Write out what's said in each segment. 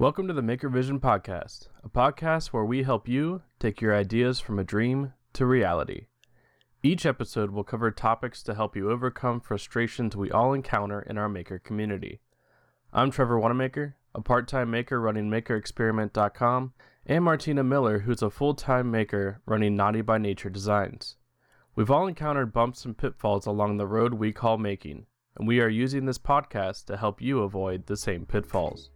Welcome to the Maker Vision Podcast, a podcast where we help you take your ideas from a dream to reality. Each episode will cover topics to help you overcome frustrations we all encounter in our maker community. I'm Trevor Wanamaker, a part time maker running MakerExperiment.com, and Martina Miller, who's a full time maker running Knotty by Nature Designs. We've all encountered bumps and pitfalls along the road we call making, and we are using this podcast to help you avoid the same pitfalls.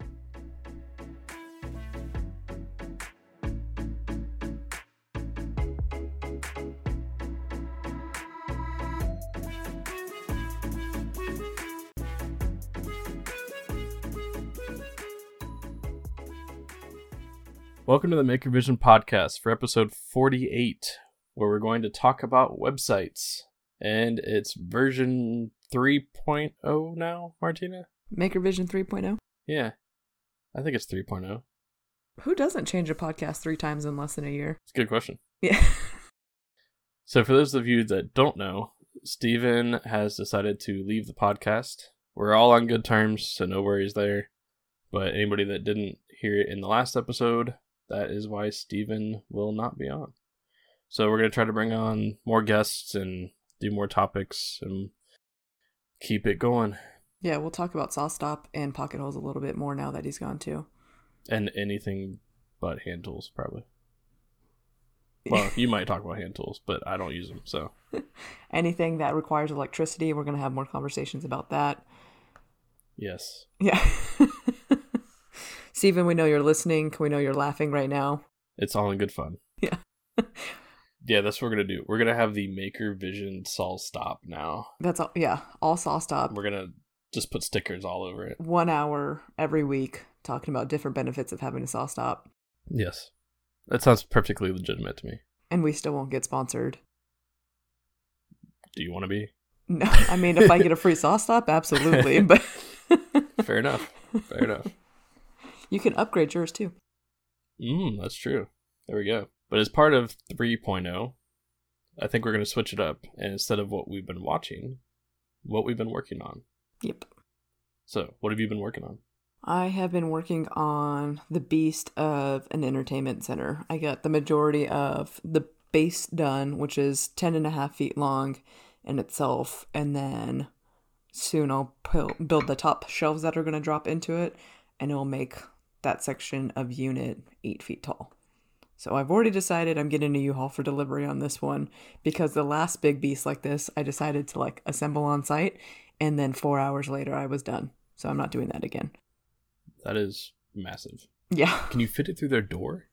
Welcome to the Maker Vision podcast for episode 48, where we're going to talk about websites. And it's version 3.0 now, Martina? Maker Vision 3.0. Yeah. I think it's 3.0. Who doesn't change a podcast three times in less than a year? It's a good question. Yeah. So, for those of you that don't know, Steven has decided to leave the podcast. We're all on good terms, so no worries there. But anybody that didn't hear it in the last episode, that is why Steven will not be on. So we're going to try to bring on more guests and do more topics and keep it going. yeah, we'll talk about SawStop and Pocket Holes a little bit more now that he's gone too. And anything but hand tools, probably. Well, you might talk about hand tools, but I don't use them, so. Anything that requires electricity, we're going to have more conversations about that. Yes. Yeah. Steven, we know you're listening. Can We know you're laughing right now. It's all in good fun. Yeah. Yeah, that's what we're going to do. We're going to have the Maker Vision Saw Stop now. That's all. Yeah, all Saw Stop. We're going to just put stickers all over it. One hour every week talking about different benefits of having a Saw Stop. Yes. That sounds perfectly legitimate to me. And we still won't get sponsored. Do you want to be? No, I mean, if I get a free Saw Stop, absolutely. But Fair enough. Fair enough. you can upgrade yours too. Mm, that's true. There we go. But as part of 3.0, I think we're going to switch it up. And instead of what we've been watching, what we've been working on. Yep. So, what have you been working on? I have been working on the beast of an entertainment center. I got the majority of the base done, which is 10 and a half feet long in itself. And then soon I'll build the top shelves that are going to drop into it. And it will make that section of unit eight feet tall. So I've already decided I'm getting a U-Haul for delivery on this one because the last big beast like this, I decided to like assemble on site. And then four hours later, I was done. So I'm not doing that again. That is massive. Yeah. Can you fit it through their door?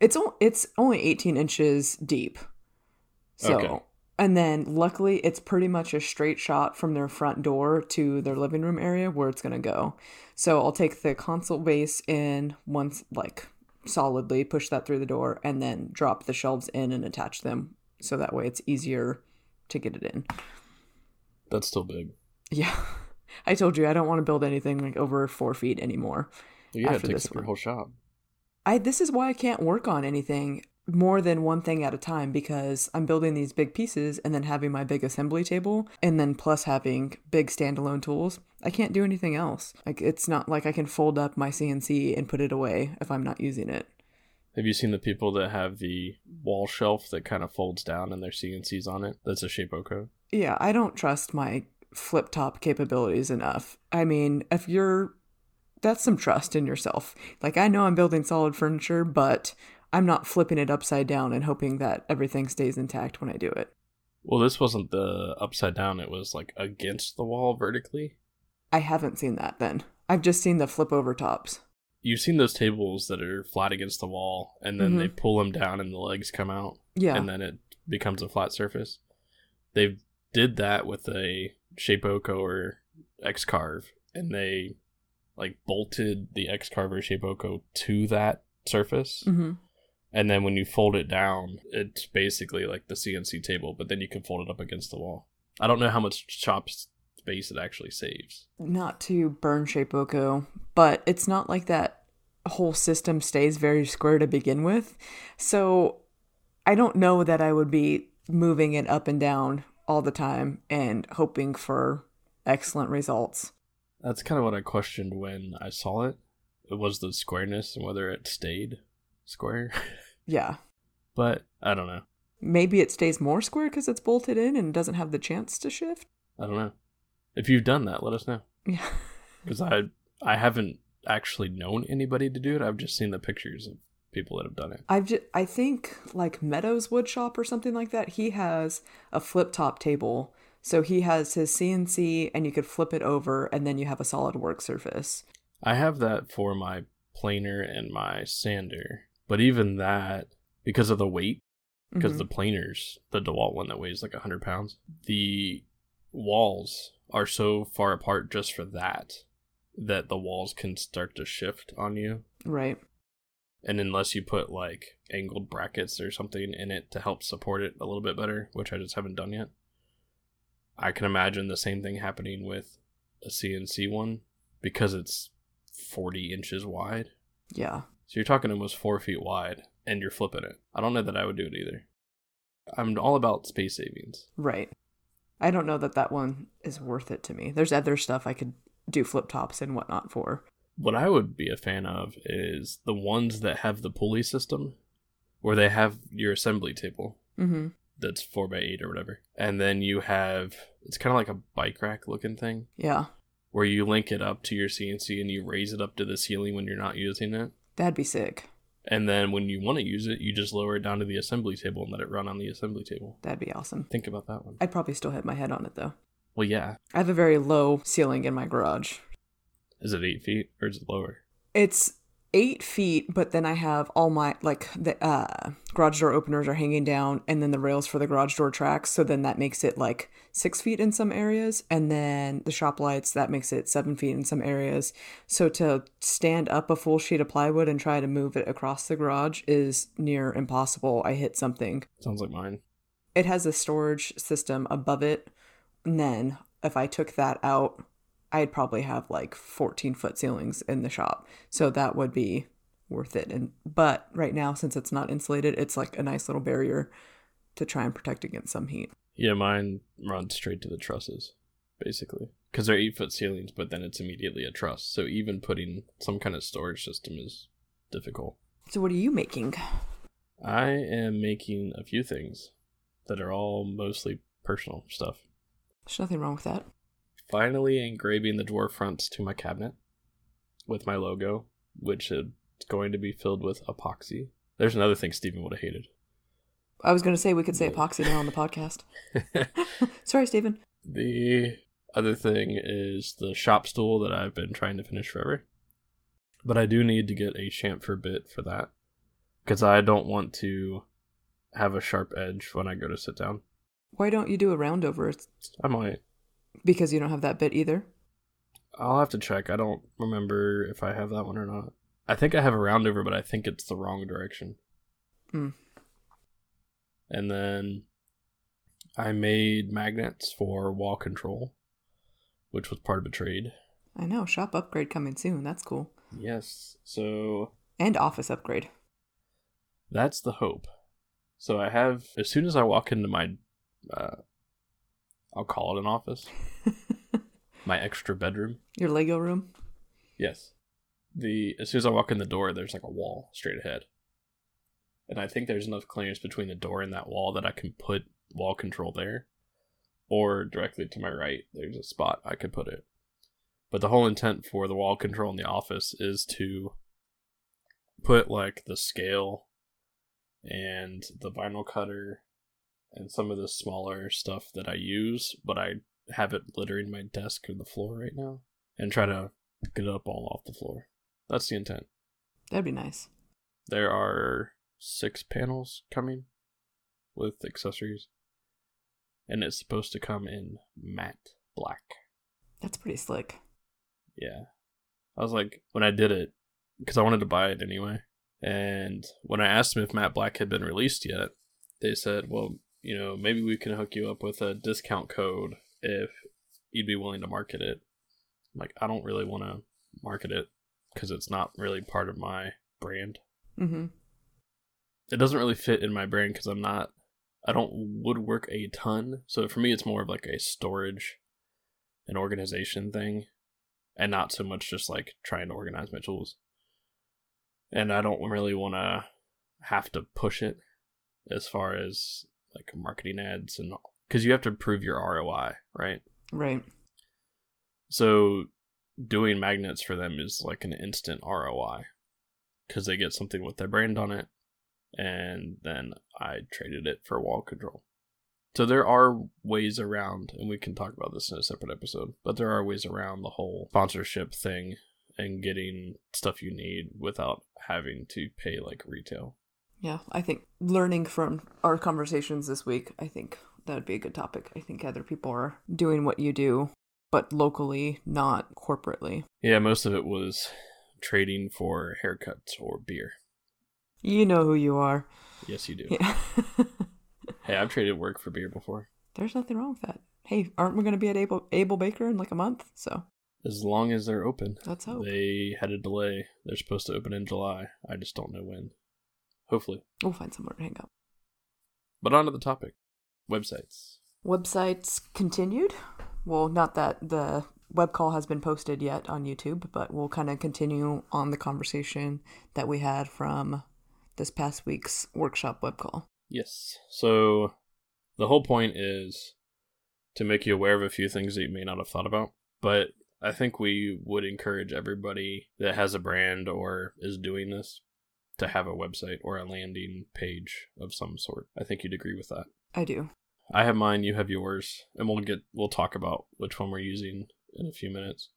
It's o- it's only 18 inches deep. So, Okay. And then luckily it's pretty much a straight shot from their front door to their living room area where it's going to go. So, I'll take the console base in once like solidly push that through the door and then drop the shelves in and attach them so that way it's easier to get it in. That's still big. Yeah. I told you I don't want to build anything like over 4 feet anymore. Yeah, it After takes this up your whole shop. I this is why I can't work on anything more than one thing at a time because I'm building these big pieces and then having my big assembly table and then plus having big standalone tools. I can't do anything else. Like it's not like I can fold up my CNC and put it away if I'm not using it. Have you seen the people that have the wall shelf that kind of folds down and their CNCs on it? That's a Shapeoko. Yeah, I don't trust my flip top capabilities enough. I mean, if you're that's some trust in yourself. Like I know I'm building solid furniture, but I'm not flipping it upside down and hoping that everything stays intact when I do it. Well, this wasn't the upside down, it was like against the wall vertically. I haven't seen that then. I've just seen the flip over tops. You've seen those tables that are flat against the wall and then they pull them down and the legs come out Yeah. and then it becomes a flat surface. They did that with a Shapeoko or X Carve and they like bolted the X Carve or Shapeoko to that surface. hmm And then when you fold it down, it's basically like the CNC table, but then you can fold it up against the wall. I don't know how much chop space it actually saves. Not to burn Shapeoko, but it's not like that whole system stays very square to begin with. So I don't know that I would be moving it up and down all the time and hoping for excellent results. That's kind of what I questioned when I saw it. it was the squareness and whether it stayed square. Yeah. but I don't know. Maybe it stays more square because it's bolted in and doesn't have the chance to shift. I don't know. If you've done that, let us know Yeah. because I I haven't actually known anybody to do it. I've just seen the pictures of people that have done it. I've just, I think like Meadows Wood Shop or something like that. He has a flip top table. So he has his CNC and you could flip it over and then you have a solid work surface. I have that for my planer and my sander, but even that because of the weight, because Mhm. the planers, the DeWalt one that weighs like hundred pounds, the walls are so far apart just for that that the walls can start to shift on you. Right. And unless you put like angled brackets or something in it to help support it a little bit better, which I just haven't done yet, I can imagine the same thing happening with a CNC one because it's 40 inches wide. Yeah. So you're talking almost four feet wide and you're flipping it. I don't know that I would do it either. I'm all about space savings. Right. I don't know that that one is worth it to me. There's other stuff I could do flip tops and whatnot for. What I would be a fan of is the ones that have the pulley system where they have your assembly table Mm-hmm. that's four by eight or whatever. And then you have it's kind of like a bike rack looking thing Yeah. where you link it up to your CNC and you raise it up to the ceiling when you're not using it. That'd be sick. And then when you want to use it, you just lower it down to the assembly table and let it run on the assembly table. That'd be awesome. Think about that one. I'd probably still hit my head on it though. Well, yeah. I have a very low ceiling in my garage. Is it eight feet or is it lower? It's eight feet, but then I have all my like the uh, garage door openers are hanging down, and then the rails for the garage door tracks. So then that makes it like six feet in some areas, and then the shop lights that makes it seven feet in some areas. So to stand up a full sheet of plywood and try to move it across the garage is near impossible. I hit something. Sounds like mine. It has a storage system above it, and then if I took that out, I'd probably have like 14 foot ceilings in the shop. So that would be worth it. And but right now, since it's not insulated, it's like a nice little barrier to try and protect against some heat. Yeah, mine runs straight to the trusses, basically. Because they're eight foot ceilings, but then it's immediately a truss. So even putting some kind of storage system is difficult. So what are you making? I am making a few things that are all mostly personal stuff. There's nothing wrong with that. Finally engraving the dwarf fronts to my cabinet with my logo, which is going to be filled with epoxy. There's another thing Stephen would have hated. I was going to say we could say epoxy now on the podcast. Sorry, Stephen. The other thing is the shop stool that I've been trying to finish forever. But I do need to get a chamfer bit for that. Because I don't want to have a sharp edge when I go to sit down. Why don't you do a round over? I might. Because you don't have that bit either. I'll have to check. I don't remember if I have that one or not. I think I have a roundover, but I think it's the wrong direction. Hmm. And then I made magnets for wall control, which was part of a trade. I know. Shop upgrade coming soon. That's cool. Yes. So And office upgrade. that's the hope. So I have, as soon as I walk into my, uh, I'll call it an office, my extra bedroom. Your Lego room. Yes. The as soon as I walk in the door, there's like a wall straight ahead. And I think there's enough clearance between the door and that wall that I can put wall control there. Or directly to my right, there's a spot I could put it. But the whole intent for the wall control in the office is to put like the scale and the vinyl cutter and some of the smaller stuff that I use, but I have it littering my desk or the floor right now and try to get it up all off the floor. That's the intent. That'd be nice. There are six panels coming with accessories, and it's supposed to come in matte black. That's pretty slick. Yeah. I was like, when I did it, because I wanted to buy it anyway, and when I asked them if matte black had been released yet, they said, well, you know, maybe we can hook you up with a discount code if you'd be willing to market it. Like, I don't really want to market it because it's not really part of my brand. Mm-hmm. It doesn't really fit in my brand because I'm not, I don't woodwork a ton. So for me, it's more of like a storage and organization thing and not so much just like trying to organize my tools. and I don't really want to have to push it as far as like marketing ads and because you have to prove your ROI, right? Right. So doing magnets for them is like an instant ROI because they get something with their brand on it, and then I traded it for wall control. So there are ways around, and we can talk about this in a separate episode, but there are ways around the whole sponsorship thing and getting stuff you need without having to pay like retail. Yeah, I think learning from our conversations this week, I think that would be a good topic. I think other people are doing what you do, but locally, not corporately. Yeah, most of it was trading for haircuts or beer. You know who you are. Yes, you do. Yeah. Hey, I've traded work for beer before. There's nothing wrong with that. Hey, aren't we going to be at Able, Able Baker in like a month? So As long as they're open. let's hope. They had a delay. They're supposed to open in July. I just don't know when. Hopefully. We'll find somewhere to hang out. But on to the topic websites. Websites continued. Well, not that the web call has been posted yet on YouTube, but we'll kind of continue on the conversation that we had from this past week's workshop web call. Yes. So the whole point is to make you aware of a few things that you may not have thought about. But I think we would encourage everybody that has a brand or is doing this to have a website or a landing page of some sort. I think you'd agree with that. I do. I have mine, you have yours, and we'll get we'll talk about which one we're using in a few minutes.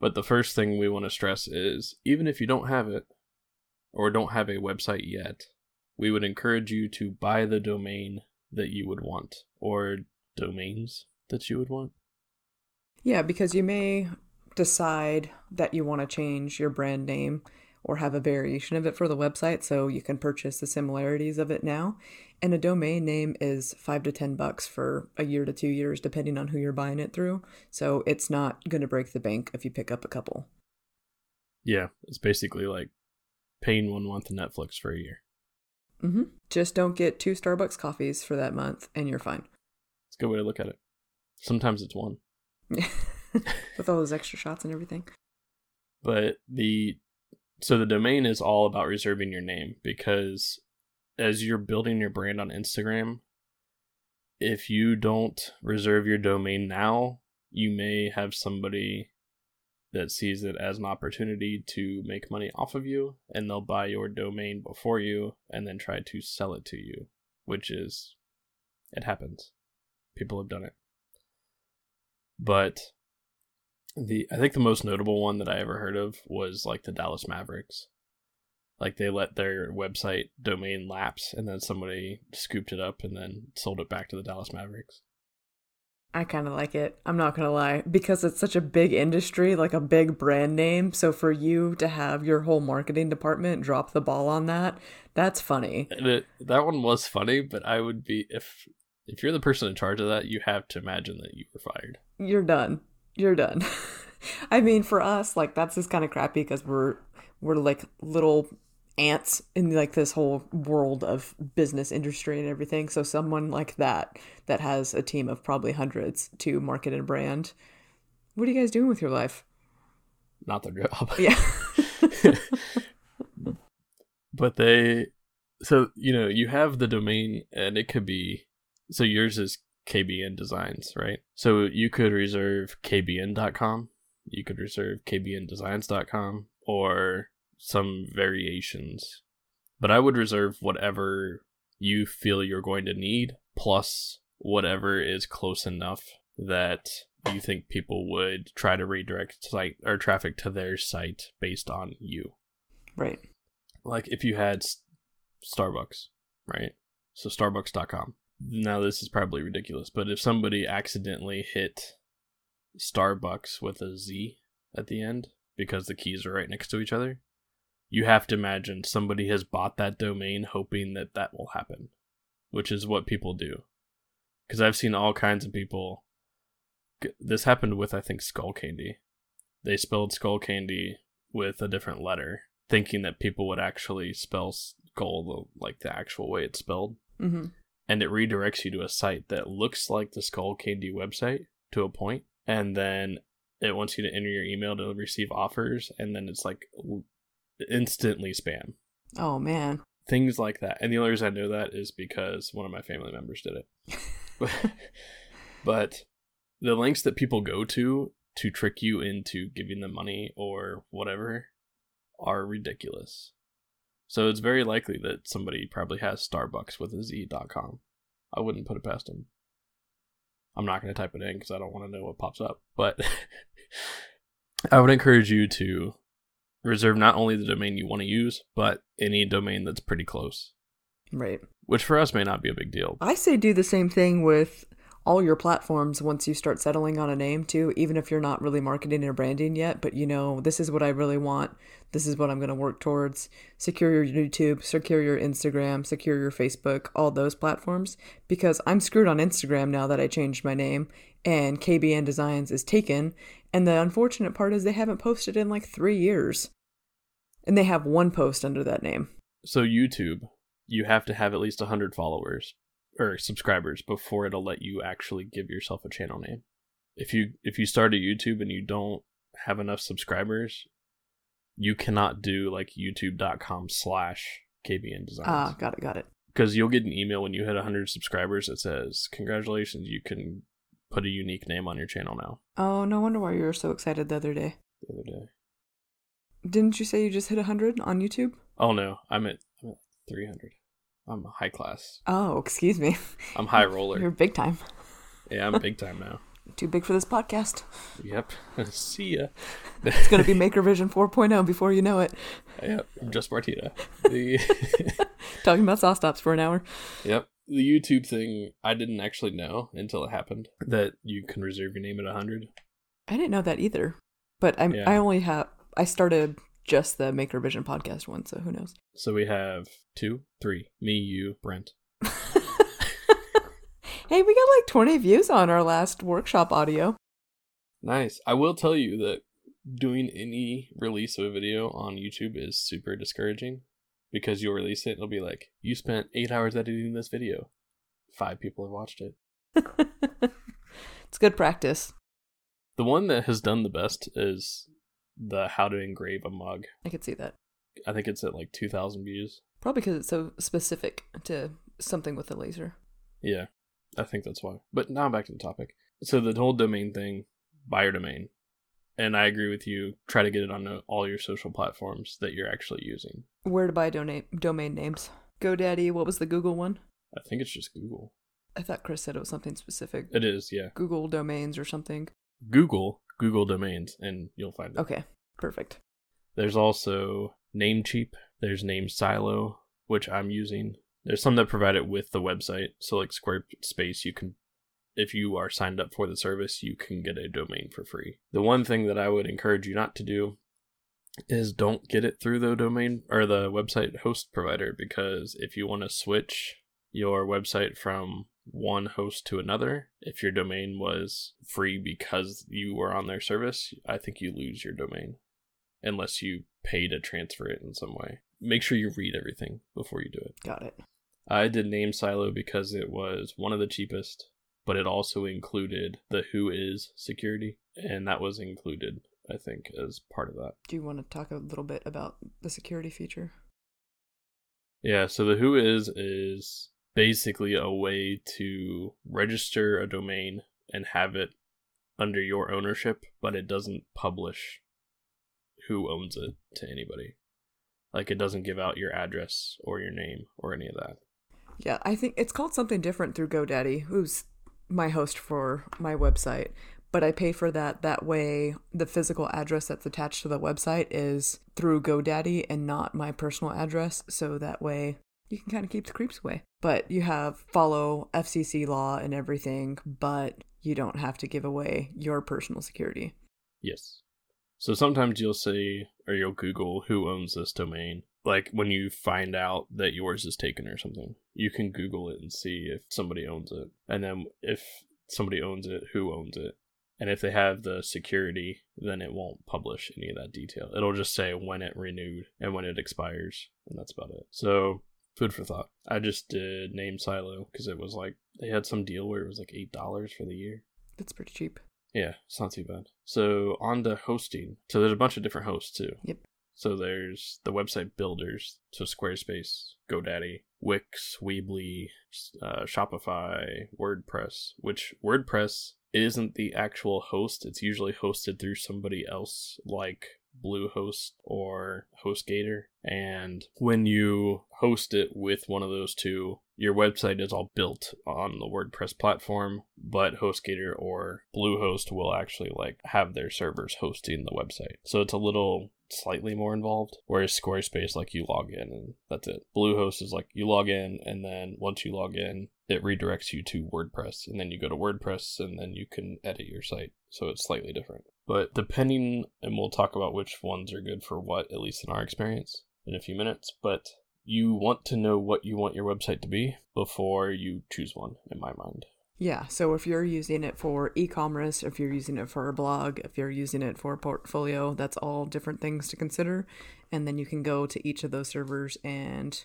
But the first thing we want to stress is even if you don't have it or don't have a website yet, we would encourage you to buy the domain that you would want or domains that you would want. Yeah, because you may decide that you want to change your brand name or have a variation of it for the website so you can purchase the similarities of it now. And a domain name is 5 to 10 bucks for a year to 2 years depending on who you're buying it through. So it's not going to break the bank if you pick up a couple. Yeah, it's basically like paying one month of Netflix for a year. Mm-hmm. Just don't get two Starbucks coffees for that month and you're fine. It's a good way to look at it. Sometimes it's one. With all those extra shots and everything. but the so the domain is all about reserving your name because as you're building your brand on Instagram if you don't reserve your domain now you may have somebody that sees it as an opportunity to make money off of you and they'll buy your domain before you and then try to sell it to you which is it happens. People have done it. But the I think the most notable one that I ever heard of was like the Dallas Mavericks. Like they let their website domain lapse and then somebody scooped it up and then sold it back to the Dallas Mavericks. I kind of like it. I'm not going to lie. Because it's such a big industry, like a big brand name. So for you to have your whole marketing department drop the ball on that, that's funny. It, that one was funny, but I would be if if you're the person in charge of that, you have to imagine that you were fired. You're done. You're done. I mean, for us, like that's just kind of crappy because we're we're like little ants in like this whole world of business industry and everything. So someone like that that has a team of probably hundreds to market and brand. What are you guys doing with your life? Not their job. Yeah. but they so you know you have the domain and it could be so yours is kbn designs right so you could reserve kbn.com you could reserve kbndesigns.com or some variations but i would reserve whatever you feel you're going to need plus whatever is close enough that you think people would try to redirect site or traffic to their site based on you right. like if you had Starbucks, right? So starbucks.com. Now this is probably ridiculous, but if somebody accidentally hit Starbucks with a Z at the end because the keys are right next to each other, you have to imagine somebody has bought that domain hoping that that will happen, which is what people do. Because I've seen all kinds of people. This happened with I think Skull Candy. They spelled Skull Candy with a different letter, thinking that people would actually spell skull the, like the actual way it's spelled, Mm-hmm. And it redirects you to a site that looks like the Skull Candy website to a point, and then it wants you to enter your email to receive offers, and then it's like instantly spam. Oh man. Things like that. And the only reason I know that is because one of my family members did it. but the links that people go to to trick you into giving them money or whatever are ridiculous. So it's very likely that somebody probably has Starbucks with a Z.com. I wouldn't put it past him. I'm not going to type it in because I don't want to know what pops up. But I would encourage you to reserve not only the domain you want to use, but any domain that's pretty close. Right. Which for us may not be a big deal. I say do the same thing with all your platforms once you start settling on a name too, even if you're not really marketing or branding yet, but you know, this is what I really want. This is what I'm going to work towards. Secure your YouTube, secure your Instagram, secure your Facebook, all those platforms because I'm screwed on Instagram now that I changed my name and KBN Designs is taken. And the unfortunate part is they haven't posted in like 3 years. And they have one post under that name. So YouTube, you have to have at least 100 followers or subscribers before it'll let you actually give yourself a channel name. If you if you start a YouTube and you don't have enough subscribers, you cannot do like youtube.com slash KBN designs. Ah, got it, got it. Because you'll get an email when you hit 100 subscribers that says, Congratulations, you can put a unique name on your channel now. Oh, no wonder why you were so excited the other day. The other day. Didn't you say you just hit 100 on YouTube? Oh, no. I'm at, I'm at 300. I'm high class. Oh, excuse me. I'm high roller. You're big time. Yeah, I'm big time now. Too big for this podcast. Yep. See ya. It's going to be Maker Vision 4.0 before you know it. Yep. I'm just Martina. The Talking about saw stops for an hour. yep. The YouTube thing, I didn't actually know until it happened that you can reserve your name at 100. I didn't know that either. But I'm, Yeah. I only have, I started just the Maker Vision podcast one, so who knows? So we have two, three, me, you, Brent. Hey, we got like 20 views on our last workshop audio. Nice. I will tell you that doing any release of a video on YouTube is super discouraging because you'll release it and it'll be like, you spent eight hours editing this video. Five people have watched it. it's good practice. The one that has done the best is the how to engrave a mug. I could see that. I think it's at like 2,000 views. Probably because it's so specific to something with a laser. Yeah, I think that's why. But now back to the topic. So the whole domain thing, buy your domain. And I agree with you. Try to get it on uh, all your social platforms that you're actually using. Where to buy domain domain names? GoDaddy. What was the Google one? I think it's just Google. I thought Chris said it was something specific. It is, yeah. Google domains or something. Google Google domains, and you'll find it. Okay, perfect. There's also Namecheap. There's Name Silo, which I'm using. There's some that provide it with the website. So like Squarespace, you can, if you are signed up for the service, you can get a domain for free. The one thing that I would encourage you not to do is don't get it through the domain or the website host provider because if you want to switch your website from one host to another, if your domain was free because you were on their service, I think you lose your domain unless you pay to transfer it in some way. Make sure you read everything before you do it. Got it. I did Name Silo because it was one of the cheapest, but it also included the WHOIS security, and that was included, I think, as part of that. Do you want to talk a little bit about the security feature? Yeah, so the WHOIS is basically a way to register a domain and have it under your ownership, but it doesn't publish who owns it to anybody. Like it doesn't give out your address or your name or any of that. Yeah, I think it's called something different through GoDaddy, who's my host for my website. But I pay for that. That way, the physical address that's attached to the website is through GoDaddy and not my personal address. So that way, you can kind of keep the creeps away. But you have follow FCC law and everything, but you don't have to give away your personal security. Yes. So sometimes you'll say, or you'll Google who owns this domain. Like when you find out that yours is taken or something, you can Google it and see if somebody owns it. And then if somebody owns it, who owns it. And if they have the security, then it won't publish any of that detail. It'll just say when it renewed and when it expires. And that's about it. So food for thought. I just did name silo because it was like they had some deal where it was like eight dollars for the year. That's pretty cheap. Yeah, it's not too bad. So on to hosting. So there's a bunch of different hosts too. Yep. So there's the website builders, so Squarespace, GoDaddy, Wix, Weebly, uh, Shopify, WordPress, which WordPress isn't the actual host. It's usually hosted through somebody else, like Bluehost or HostGator. And when you host it with one of those two, your website is all built on the WordPress platform, but HostGator or Bluehost will actually like have their servers hosting the website. So it's a little slightly more involved. Whereas Squarespace, like you log in and that's it. Bluehost is like you log in and then once you log in, it redirects you to WordPress and then you go to WordPress and then you can edit your site. So it's slightly different. But depending, and we'll talk about which ones are good for what, at least in our experience, in a few minutes. But you want to know what you want your website to be before you choose one, in my mind. Yeah, so if you're using it for e commerce, if you're using it for a blog, if you're using it for a portfolio, that's all different things to consider. And then you can go to each of those servers and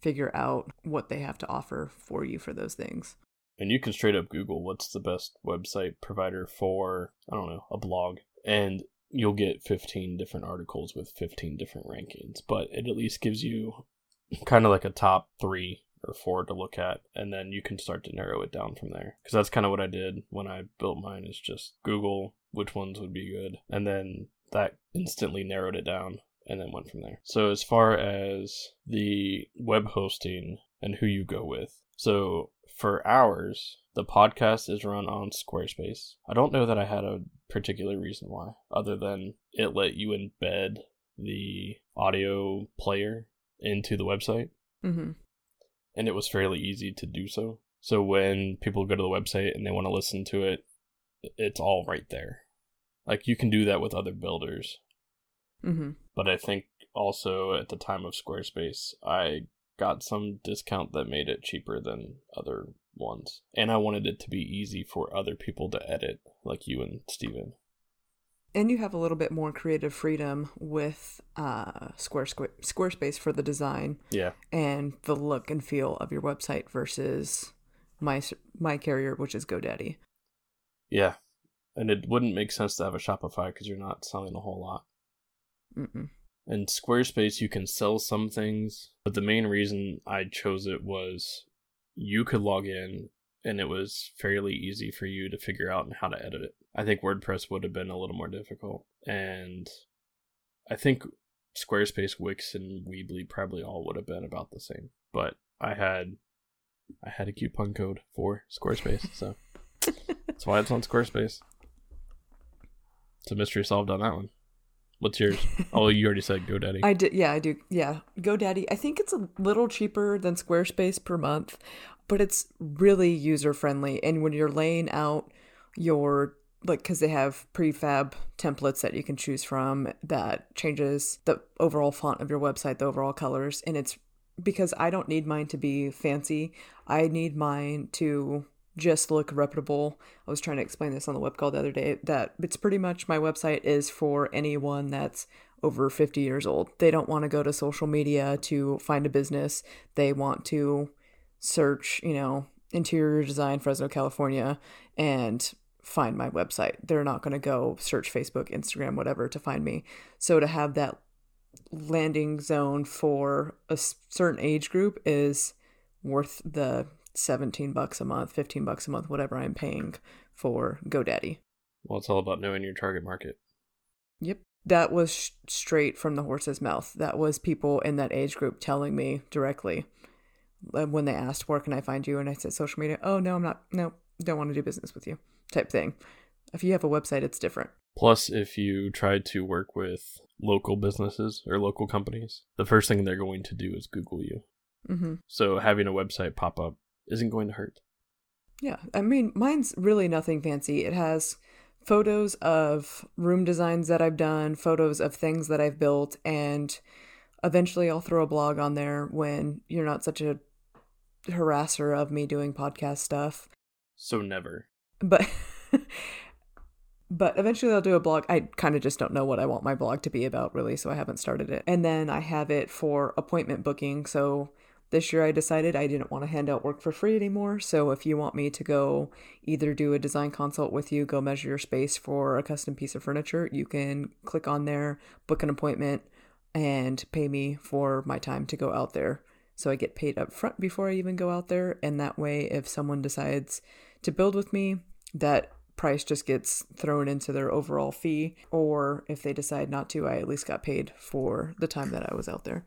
figure out what they have to offer for you for those things. And you can straight up Google what's the best website provider for, I don't know, a blog. And you'll get 15 different articles with 15 different rankings. But it at least gives you kind of like a top three or four to look at. And then you can start to narrow it down from there. Because that's kind of what I did when I built mine, is just Google which ones would be good. And then that instantly narrowed it down and then went from there. So as far as the web hosting and who you go with. So for hours, the podcast is run on Squarespace. I don't know that I had a particular reason why, other than it let you embed the audio player into the website. Mm-hmm. And it was fairly easy to do so. So when people go to the website and they want to listen to it, it's all right there. Like you can do that with other builders. Mm-hmm. But I think also at the time of Squarespace, I got some discount that made it cheaper than other ones. And I wanted it to be easy for other people to edit, like you and Steven. And you have a little bit more creative freedom with uh, Square, Square Squarespace for the design, Yeah. and the look and feel of your website versus my my carrier, which is GoDaddy. Yeah. And it wouldn't make sense to have a Shopify because you're not selling a whole lot. Mm-mm. In Squarespace, you can sell some things, but the main reason I chose it was you could log in and it was fairly easy for you to figure out how to edit it. I think WordPress would have been a little more difficult. And I think Squarespace, Wix, and Weebly probably all would have been about the same. But I had I had a coupon code for Squarespace, so that's why it's on Squarespace. It's a mystery solved on that one. What's yours? Oh, you already said GoDaddy. I did, yeah, I do, yeah. GoDaddy. I think it's a little cheaper than Squarespace per month, but it's really user friendly. And when you're laying out your like, because they have prefab templates that you can choose from that changes the overall font of your website, the overall colors, and it's because I don't need mine to be fancy. I need mine to just look reputable. I was trying to explain this on the web call the other day that it's pretty much my website is for anyone that's over 50 years old. They don't want to go to social media to find a business. They want to search, you know, interior design Fresno, California and find my website. They're not going to go search Facebook, Instagram, whatever to find me. So to have that landing zone for a certain age group is worth the 17 bucks a month, 15 bucks a month, whatever I'm paying for GoDaddy. Well, it's all about knowing your target market. Yep. That was sh- straight from the horse's mouth. That was people in that age group telling me directly uh, when they asked, Where can I find you? And I said, Social media. Oh, no, I'm not. No, don't want to do business with you, type thing. If you have a website, it's different. Plus, if you try to work with local businesses or local companies, the first thing they're going to do is Google you. Mm-hmm. So having a website pop up isn't going to hurt. Yeah, I mean, mine's really nothing fancy. It has photos of room designs that I've done, photos of things that I've built, and eventually I'll throw a blog on there when you're not such a harasser of me doing podcast stuff. So never. But but eventually I'll do a blog. I kind of just don't know what I want my blog to be about really, so I haven't started it. And then I have it for appointment booking, so this year I decided I didn't want to hand out work for free anymore. So if you want me to go either do a design consult with you, go measure your space for a custom piece of furniture, you can click on there, book an appointment. and pay me for my time to go out there. So I get paid up front before I even go out there. And that way, if someone decides to build with me, that price just gets thrown into their overall fee. Or if they decide not to, I at least got paid for the time that I was out there.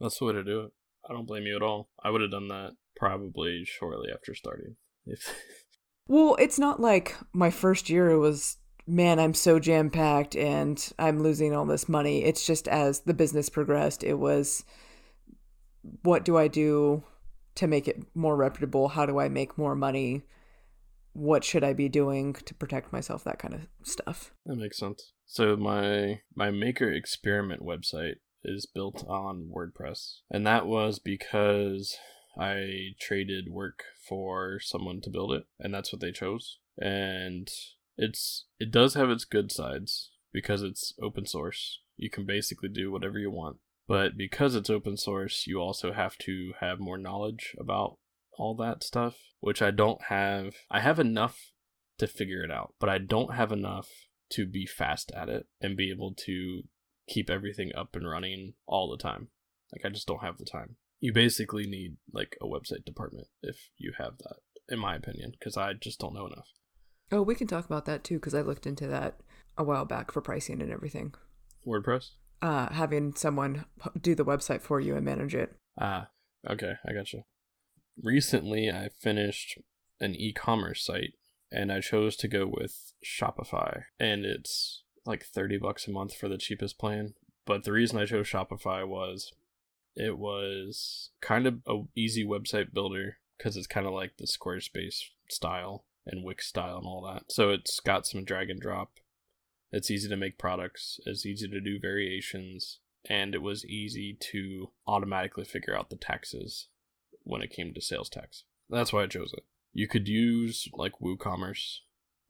That's the way to do it. I don't blame you at all. I would have done that probably shortly after starting. If Well, it's not like my first year it was man, I'm so jam packed and I'm losing all this money. It's just as the business progressed, it was what do I do to make it more reputable? How do I make more money? What should I be doing to protect myself? That kind of stuff. That makes sense. So my my maker experiment website is built on WordPress, and that was because I traded work for someone to build it, and that's what they chose. And it's it does have its good sides because it's open source. You can basically do whatever you want. But because it's open source, you also have to have more knowledge about all that stuff, which I don't have. I have enough to figure it out, but I don't have enough to be fast at it and be able to keep everything up and running all the time. Like I just don't have the time. You basically need like a website department if you have that, in my opinion, because I just don't know enough. Oh, we can talk about that too because I looked into that a while back for pricing and everything. WordPress? Uh, having someone do the website for you and manage it. Ah, okay, I got you. Recently, I finished an e-commerce site, and I chose to go with Shopify, and it's like thirty bucks a month for the cheapest plan. But the reason I chose Shopify was it was kind of a easy website builder because it's kind of like the Squarespace style and Wix style and all that. So it's got some drag and drop. It's easy to make products. It's easy to do variations, and it was easy to automatically figure out the taxes when it came to sales tax. That's why I chose it. You could use like WooCommerce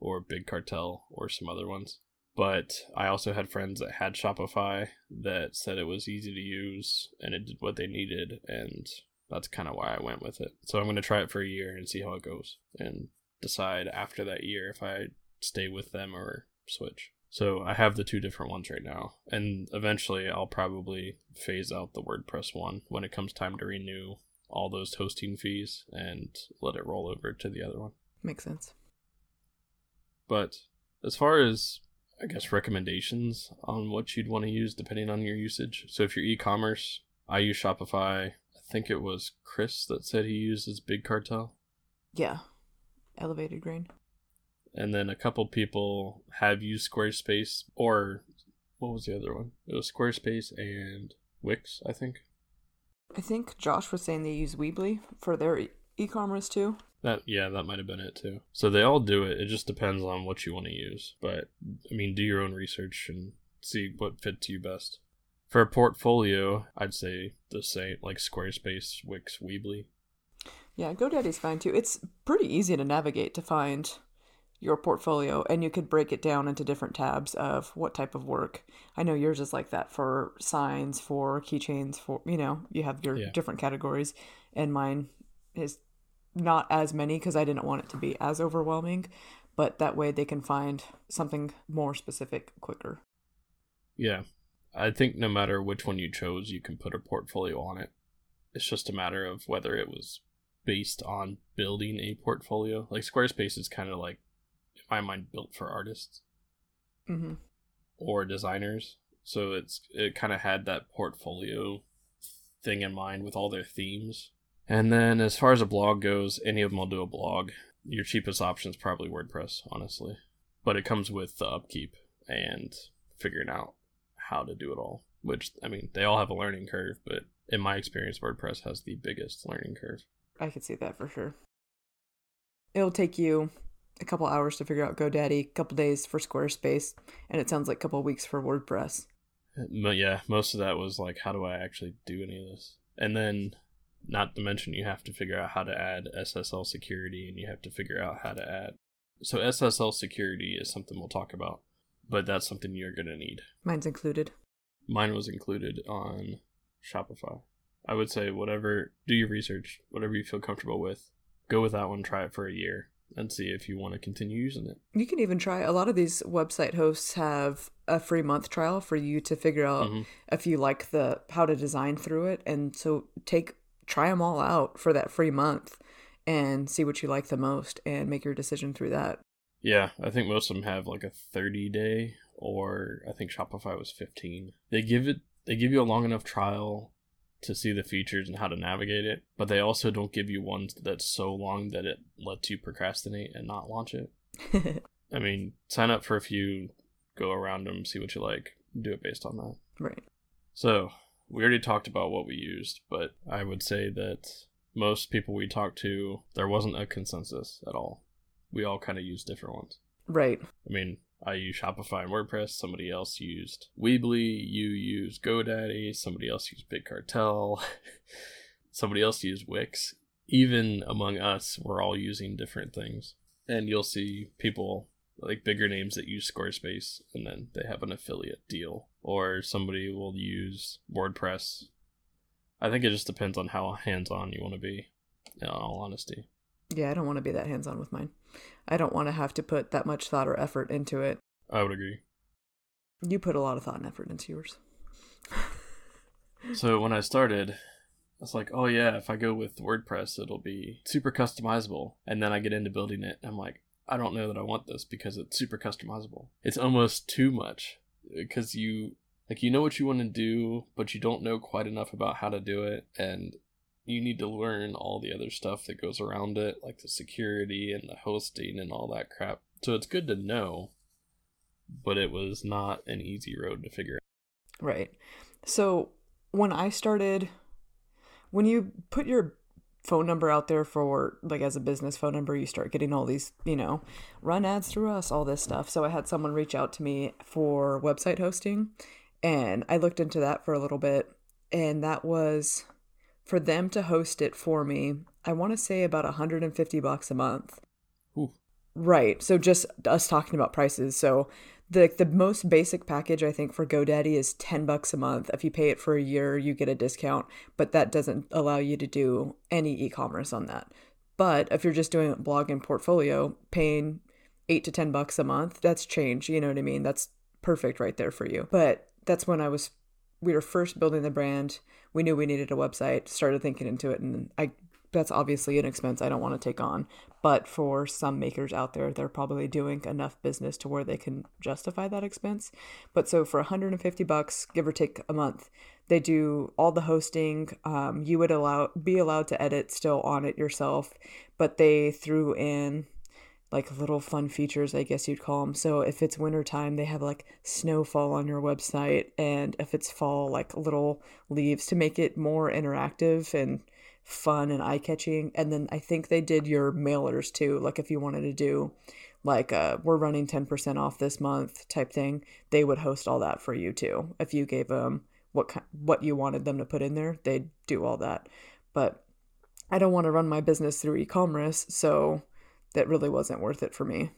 or Big Cartel or some other ones. But I also had friends that had Shopify that said it was easy to use and it did what they needed and that's kind of why I went with it. So I'm going to try it for a year and see how it goes and decide after that year if I stay with them or switch. So I have the two different ones right now, and eventually I'll probably phase out the WordPress one when it comes time to renew all those hosting fees and let it roll over to the other one. Makes sense. But as far as I guess recommendations on what you'd want to use depending on your usage. So if you're e-commerce, I use Shopify. I think it was Chris that said he uses Big Cartel. Yeah. Elevated grain. And then a couple people have used Squarespace or what was the other one? It was Squarespace and Wix, I think. I think Josh was saying they use Weebly for their e- e-commerce too. That yeah, that might have been it too. So they all do it. It just depends on what you want to use. But I mean, do your own research and see what fits you best. For a portfolio, I'd say the same, like Squarespace, Wix, Weebly. Yeah, GoDaddy's fine too. It's pretty easy to navigate to find your portfolio, and you could break it down into different tabs of what type of work. I know yours is like that for signs, for keychains, for you know, you have your Yeah. different categories, and mine is not as many because I didn't want it to be as overwhelming, but that way they can find something more specific quicker. Yeah. I think no matter which one you chose, you can put a portfolio on it. It's just a matter of whether it was based on building a portfolio. Like Squarespace is kind of like, in my mind, built for artists Mm-hmm. or designers. So it's it kind of had that portfolio thing in mind with all their themes. And then as far as a blog goes, any of them will do a blog. Your cheapest option is probably WordPress, honestly. But it comes with the upkeep and figuring out how to do it all. Which I mean, they all have a learning curve, but in my experience, WordPress has the biggest learning curve. I could see that for sure. It'll take you a couple hours to figure out GoDaddy, a couple days for Squarespace, and it sounds like a couple weeks for WordPress. But yeah, most of that was like, how do I actually do any of this? And then, not to mention, you have to figure out how to add SSL security, and you have to figure out how to add. So SSL security is something we'll talk about, but that's something you're gonna need. Mine's included. Mine was included on Shopify. I would say whatever, do your research, whatever you feel comfortable with. Go with that one. Try it for a year and see if you want to continue using it. You can even try a lot of these website hosts have a free month trial for you to figure out Mm-hmm. if you like the how to design through it and so take try them all out for that free month and see what you like the most and make your decision through that. Yeah, I think most of them have like a 30 day or I think Shopify was 15. They give it they give you a long enough trial to see the features and how to navigate it, but they also don't give you one that's so long that it lets you procrastinate and not launch it. I mean, sign up for a few, go around them, see what you like, do it based on that. right. So, we already talked about what we used, but I would say that most people we talked to, there wasn't a consensus at all. We all kind of used different ones. Right. I mean, I use Shopify and WordPress. Somebody else used Weebly. You use GoDaddy. Somebody else used Big Cartel. somebody else used Wix. Even among us, we're all using different things. And you'll see people like bigger names that use Squarespace and then they have an affiliate deal. Or somebody will use WordPress. I think it just depends on how hands on you want to be, in all honesty. Yeah, I don't want to be that hands on with mine. I don't want to have to put that much thought or effort into it. I would agree. You put a lot of thought and effort into yours. So when I started, I was like, oh yeah, if I go with WordPress, it'll be super customizable. And then I get into building it, I'm like, I don't know that I want this because it's super customizable. It's almost too much because you like you know what you want to do, but you don't know quite enough about how to do it, and you need to learn all the other stuff that goes around it, like the security and the hosting and all that crap. So it's good to know, but it was not an easy road to figure out. Right. So when I started, when you put your phone number out there for like as a business phone number, you start getting all these, you know, run ads through us, all this stuff. So I had someone reach out to me for website hosting and I looked into that for a little bit and that was for them to host it for me. I want to say about 150 bucks a month. Ooh. Right. So just us talking about prices. So the the most basic package I think for GoDaddy is 10 bucks a month. If you pay it for a year, you get a discount, but that doesn't allow you to do any e-commerce on that. But if you're just doing a blog and portfolio, paying 8 to 10 bucks a month, that's change, you know what I mean? That's perfect right there for you. But that's when I was we were first building the brand. We knew we needed a website, started thinking into it and I that's obviously an expense I don't want to take on. But for some makers out there, they're probably doing enough business to where they can justify that expense. But so for 150 bucks, give or take a month, they do all the hosting. Um, you would allow be allowed to edit still on it yourself, but they threw in like little fun features, I guess you'd call them. So if it's wintertime, they have like snowfall on your website, and if it's fall, like little leaves to make it more interactive and fun and eye catching. And then I think they did your mailers too. Like if you wanted to do like uh we're running 10% off this month type thing, they would host all that for you too. If you gave them what what you wanted them to put in there, they'd do all that. But I don't want to run my business through e-commerce, so that really wasn't worth it for me.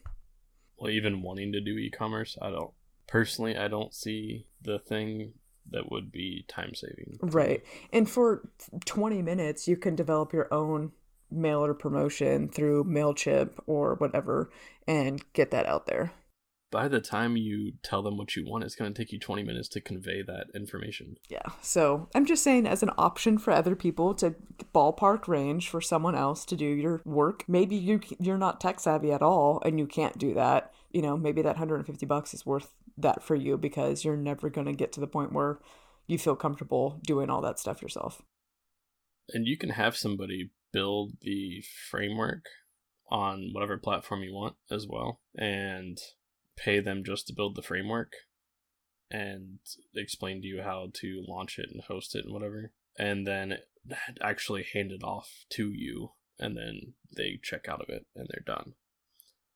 well even wanting to do e-commerce i don't personally i don't see the thing that would be time saving Right. And for 20 minutes, you can develop your own mailer promotion through MailChimp or whatever and get that out there. By the time you tell them what you want it's going to take you 20 minutes to convey that information Yeah. So I'm just saying, as an option for other people to ballpark range for someone else to do your work, maybe you you're not tech savvy at all and you can't do that. You know, maybe that 150 bucks is worth that for you because you're never going to get to the point where you feel comfortable doing all that stuff yourself. and you can have somebody build the framework on whatever platform you want as well and pay them just to build the framework and explain to you how to launch it and host it and whatever. And then actually hand it off to you and then they check out of it and they're done.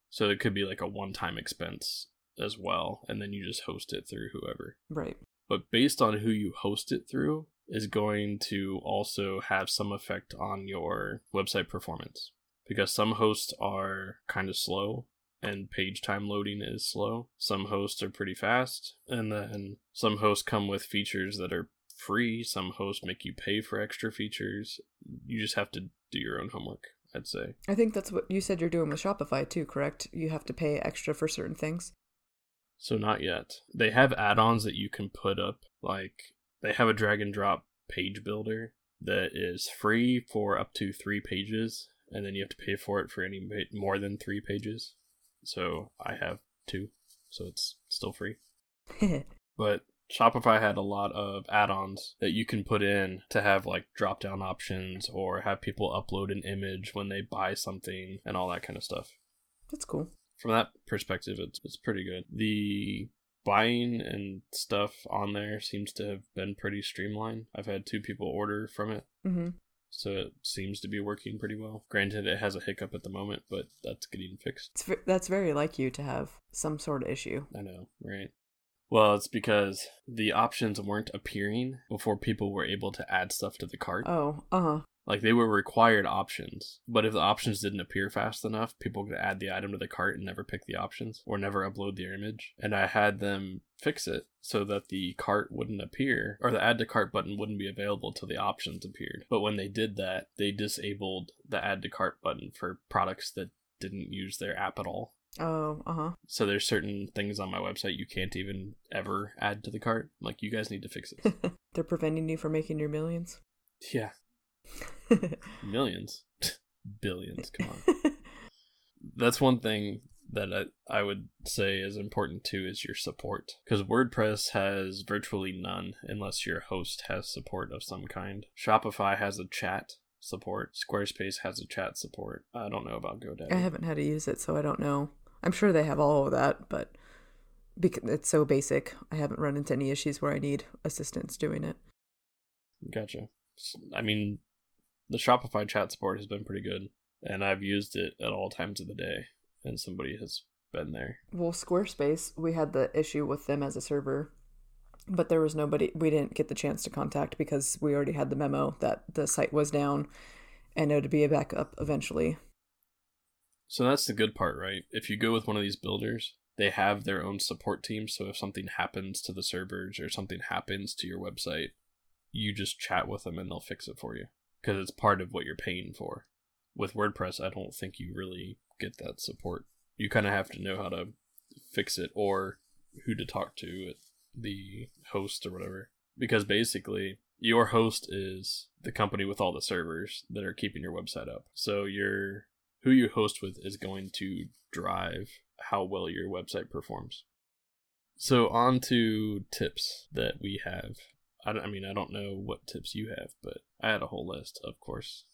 So it could be like a one-time expense as well and then you just host it through whoever. Right. but based on who you host it through is going to also have some effect on your website performance because some hosts are kind of slow and page time loading is slow some hosts are pretty fast and then some hosts come with features that are free some hosts make you pay for extra features you just have to do your own homework I'd say. I think that's what you said you're doing with Shopify too, correct? You have to pay extra for certain things. So not yet. They have add-ons that you can put up. Like they have a drag and drop page builder that is free for up to three pages, and then you have to pay for it for any more than three pages. So I have two, so it's still free. but Shopify had a lot of add-ons that you can put in to have like drop-down options or have people upload an image when they buy something and all that kind of stuff. That's cool. From that perspective, it's it's pretty good. The buying and stuff on there seems to have been pretty streamlined. I've had two people order from it. Mm-hmm. So it seems to be working pretty well. Granted, it has a hiccup at the moment, but that's getting fixed. It's, that's very like you to have some sort of issue. I know, right? Well, it's because the options weren't appearing before people were able to add stuff to the cart. Oh, uh huh. Like they were required options, but if the options didn't appear fast enough, people could add the item to the cart and never pick the options or never upload the image. And I had them fix it so that the cart wouldn't appear or the add to cart button wouldn't be available till the options appeared. But when they did that, they disabled the add to cart button for products that didn't use their app at all. Oh, uh huh. So there's certain things on my website you can't even ever add to the cart. Like you guys need to fix it. They're preventing you from making your millions. Yeah. Millions. Billions, come on. That's one thing that I, I would say is important too is your support. Because WordPress has virtually none unless your host has support of some kind. Shopify has a chat support. Squarespace has a chat support. I don't know about GoDaddy. I haven't had to use it, so I don't know. I'm sure they have all of that, but because it's so basic, I haven't run into any issues where I need assistance doing it. Gotcha. I mean, the Shopify chat support has been pretty good, and I've used it at all times of the day, and somebody has been there. Well, Squarespace, we had the issue with them as a server, but there was nobody, we didn't get the chance to contact because we already had the memo that the site was down and it would be a backup eventually. So that's the good part, right? If you go with one of these builders, they have their own support team. So if something happens to the servers or something happens to your website, you just chat with them and they'll fix it for you because it's part of what you're paying for. With WordPress, I don't think you really get that support. You kind of have to know how to fix it or who to talk to at the host or whatever. Because basically, your host is the company with all the servers that are keeping your website up. So your who you host with is going to drive how well your website performs. So on to tips that we have I, I mean, I don't know what tips you have, but I had a whole list, of course.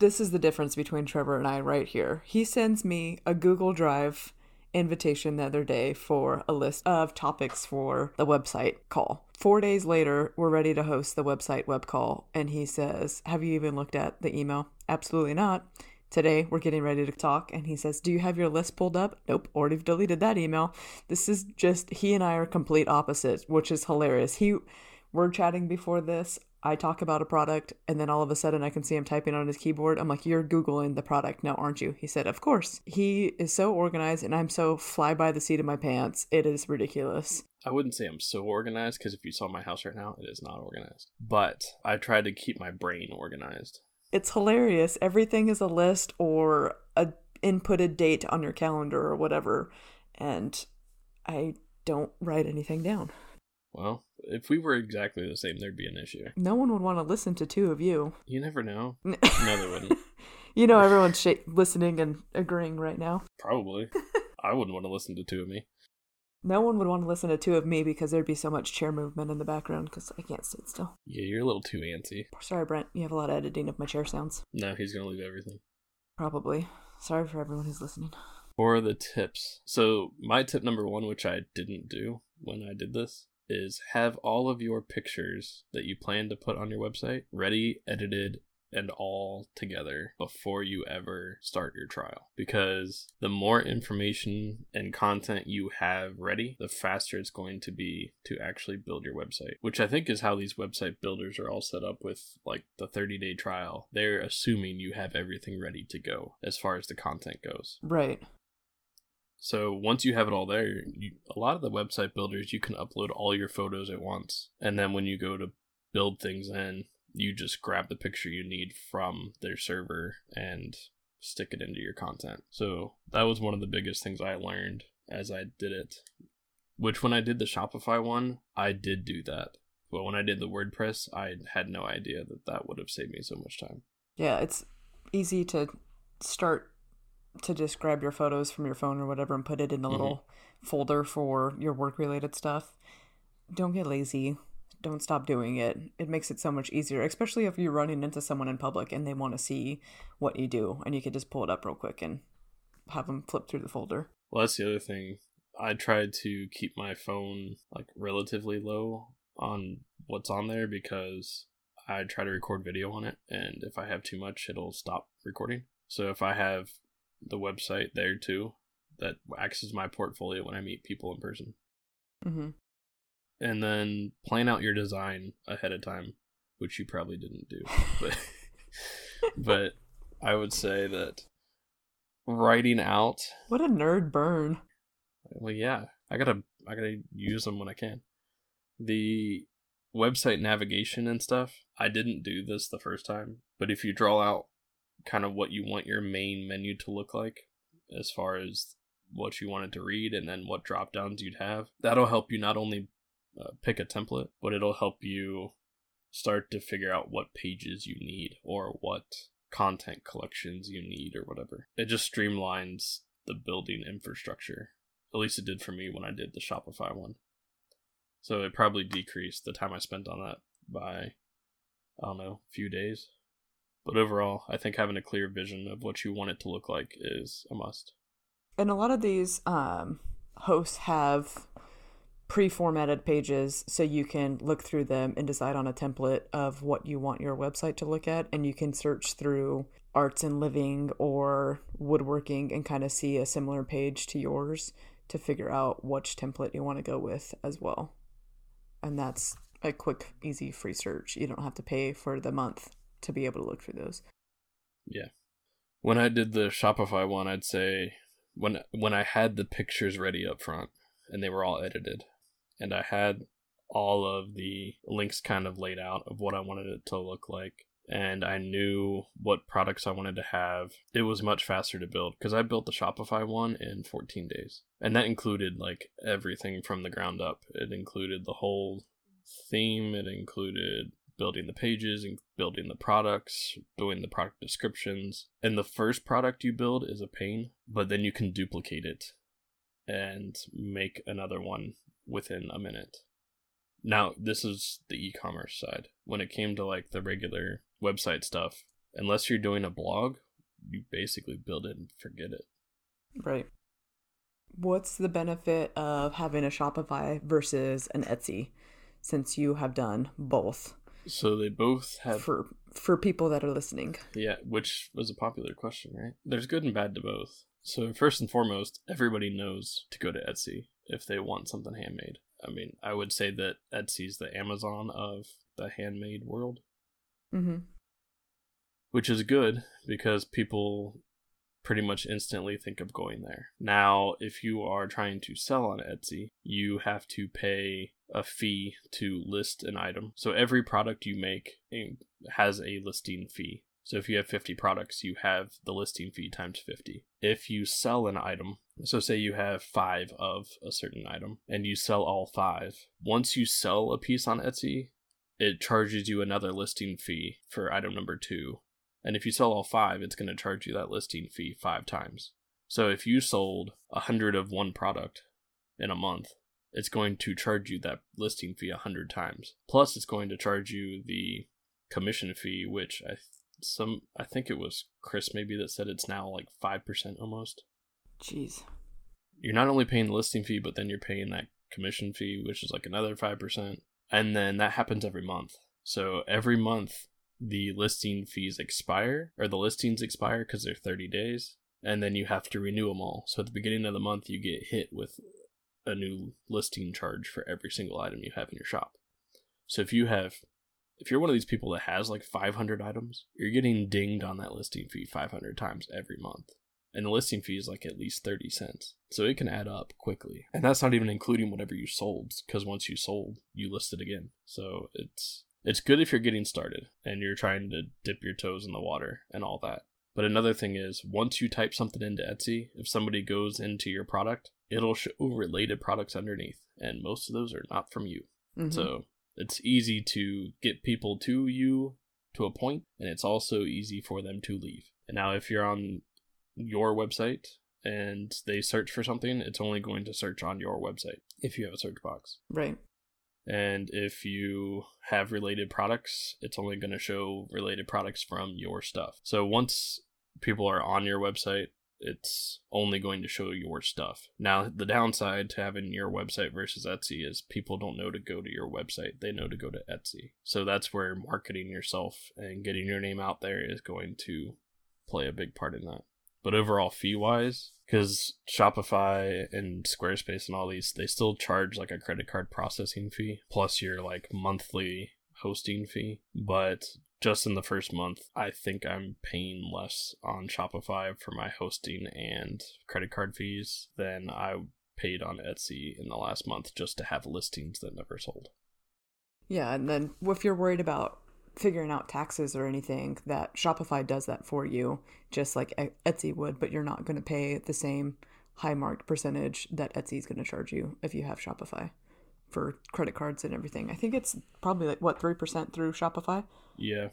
This is the difference between Trevor and I right here. He sends me a Google Drive invitation the other day for a list of topics for the website call. Four days later, we're ready to host the website web call, and he says, Have you even looked at the email? Absolutely not. Today, we're getting ready to talk, and he says, Do you have your list pulled up? Nope, already deleted that email. This is just, he and I are complete opposites, which is hilarious. He we're chatting before this. I talk about a product, and then all of a sudden I can see him typing on his keyboard. I'm like, You're Googling the product now, aren't you? He said, Of course. He is so organized, and I'm so fly by the seat of my pants. It is ridiculous. I wouldn't say I'm so organized because if you saw my house right now, it is not organized. But I try to keep my brain organized. It's hilarious. Everything is a list or a inputted date on your calendar or whatever. And I don't write anything down. Well, if we were exactly the same, there'd be an issue. No one would want to listen to two of you. You never know. no, they wouldn't. you know, everyone's sh- listening and agreeing right now. Probably. I wouldn't want to listen to two of me. No one would want to listen to two of me because there'd be so much chair movement in the background because I can't sit still. Yeah, you're a little too antsy. Sorry, Brent. You have a lot of editing of my chair sounds. No, he's going to leave everything. Probably. Sorry for everyone who's listening. For the tips. So, my tip number one, which I didn't do when I did this, is have all of your pictures that you plan to put on your website ready, edited, and all together before you ever start your trial. Because the more information and content you have ready, the faster it's going to be to actually build your website. Which I think is how these website builders are all set up with like the 30 day trial. They're assuming you have everything ready to go as far as the content goes. Right. So once you have it all there, you, a lot of the website builders you can upload all your photos at once, and then when you go to build things in, you just grab the picture you need from their server and stick it into your content. So that was one of the biggest things I learned as I did it. Which when I did the Shopify one, I did do that. But when I did the WordPress, I had no idea that that would have saved me so much time. Yeah, it's easy to start to just grab your photos from your phone or whatever and put it in a little mm-hmm. folder for your work related stuff. Don't get lazy. Don't stop doing it. It makes it so much easier, especially if you're running into someone in public and they want to see what you do and you could just pull it up real quick and have them flip through the folder. Well, that's the other thing. I tried to keep my phone like relatively low on what's on there because I try to record video on it, and if I have too much, it'll stop recording. So if I have the website there too, that acts as my portfolio when I meet people in person. Mm-hmm. And then plan out your design ahead of time, which you probably didn't do, but but I would say that writing out. What a nerd burn. Well, yeah, I gotta I gotta use them when I can. The website navigation and stuff. I didn't do this the first time, but if you draw out kind of what you want your main menu to look like, as far as what you wanted to read and then what drop downs you'd have, that'll help you not only uh, pick a template, but it'll help you start to figure out what pages you need or what content collections you need or whatever. It just streamlines the building infrastructure. At least it did for me when I did the Shopify one. So it probably decreased the time I spent on that by, I don't know, a few days. But overall, I think having a clear vision of what you want it to look like is a must. And a lot of these um, hosts have pre-formatted pages so you can look through them and decide on a template of what you want your website to look at. And you can search through arts and living or woodworking and kind of see a similar page to yours to figure out which template you want to go with as well. And that's a quick easy free search. You don't have to pay for the month to be able to look through those yeah when i did the shopify one i'd say when when i had the pictures ready up front and they were all edited and I had all of the links kind of laid out of what I wanted it to look like. And I knew what products I wanted to have. It was much faster to build because I built the Shopify one in 14 days. And that included like everything from the ground up. It included the whole theme, it included building the pages and building the products, doing the product descriptions. And the first product you build is a pain, but then you can duplicate it and make another one within a minute. Now, this is the e commerce side. When it came to like the regular website stuff, unless you're doing a blog, you basically build it and forget it. Right. What's the benefit of having a Shopify versus an Etsy since you have done both? So they both have for for people that are listening. Yeah, which was a popular question, right? There's good and bad to both. So first and foremost, everybody knows to go to Etsy if they want something handmade. I mean, I would say that Etsy's the Amazon of the handmade world. Mm-hmm. Which is good because people pretty much instantly think of going there. Now, if you are trying to sell on Etsy, you have to pay a fee to list an item. So every product you make eh, has a listing fee. So if you have 50 products, you have the listing fee times 50. If you sell an item, so say you have five of a certain item and you sell all five, once you sell a piece on Etsy, it charges you another listing fee for item number two. And if you sell all five, it's going to charge you that listing fee five times. So if you sold a hundred of one product in a month, it's going to charge you that listing fee a hundred times. Plus, it's going to charge you the commission fee, which I some I think it was Chris maybe that said it's now like five percent almost. Jeez. You're not only paying the listing fee, but then you're paying that commission fee, which is like another five percent, and then that happens every month. So every month the listing fees expire, or the listings expire because they're 30 days, and then you have to renew them all. So at the beginning of the month, you get hit with a new listing charge for every single item you have in your shop. So if you have if you're one of these people that has like 500 items, you're getting dinged on that listing fee 500 times every month. And the listing fee is like at least 30 cents. So it can add up quickly. And that's not even including whatever you sold, because once you sold, you list it again. So it's it's good if you're getting started and you're trying to dip your toes in the water and all that. But another thing is, once you type something into Etsy, if somebody goes into your product, it'll show related products underneath, and most of those are not from you. Mhm. So it's easy to get people to you to a point, and it's also easy for them to leave. And now, if you're on your website and they search for something, it's only going to search on your website if you have a search box. right. And if you have related products, it's only going to show related products from your stuff. So once people are on your website, it's only going to show your stuff. Now, the downside to having your website versus Etsy is people don't know to go to your website, they know to go to Etsy. So that's where marketing yourself and getting your name out there is going to play a big part in that. But overall, fee wise, because Shopify and Squarespace and all these, they still charge like a credit card processing fee plus your like monthly hosting fee. But just in the first month, I think I'm paying less on Shopify for my hosting and credit card fees than I paid on Etsy in the last month just to have listings that never sold. Yeah, and then if you're worried about figuring out taxes or anything, that Shopify does that for you, just like Etsy would, but you're not going to pay the same high marked percentage that Etsy is going to charge you if you have Shopify for credit cards and everything. I think it's probably like what 3% through Shopify Yeah.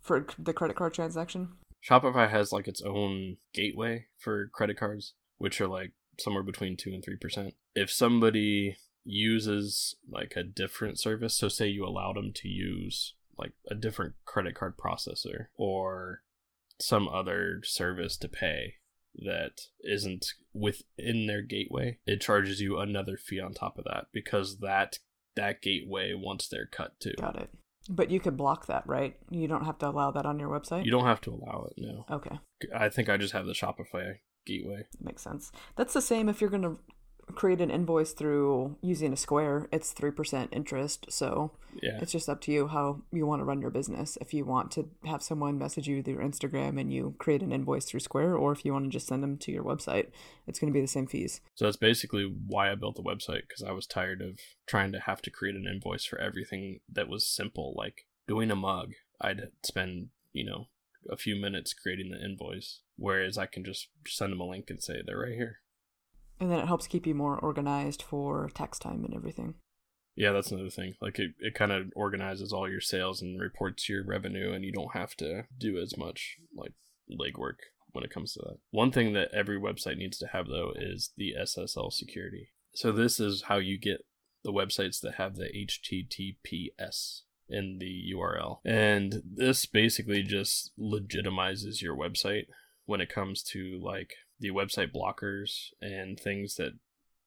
for the credit card transaction. Shopify has like its own gateway for credit cards, which are like somewhere between two and three percent. If somebody uses like a different service, so say you allowed them to use like a different credit card processor or some other service to pay that isn't within their gateway, it charges you another fee on top of that because that that gateway wants their cut too. Got it. But you could block that, right? You don't have to allow that on your website. You don't have to allow it, no. Okay, I think I just have the Shopify gateway. makes sense. That's the same if you're going to create an invoice through using a Square. It's 3% interest, so Yeah. It's just up to you how you want to run your business. If you want to have someone message you through Instagram and you create an invoice through Square, or if you want to just send them to your website, it's going to be the same fees. So that's basically why I built the website because I was tired of trying to have to create an invoice for everything that was simple, like doing a mug. I'd spend, you know, a few minutes creating the invoice, whereas I can just send them a link and say they're right here. And then it helps keep you more organized for tax time and everything. Yeah, that's another thing. Like it, it kind of organizes all your sales and reports your revenue, and you don't have to do as much like legwork when it comes to that. One thing that every website needs to have though is the SSL security. So this is how you get the websites that have the HTTPS in the URL. And this basically just legitimizes your website when it comes to like the website blockers and things that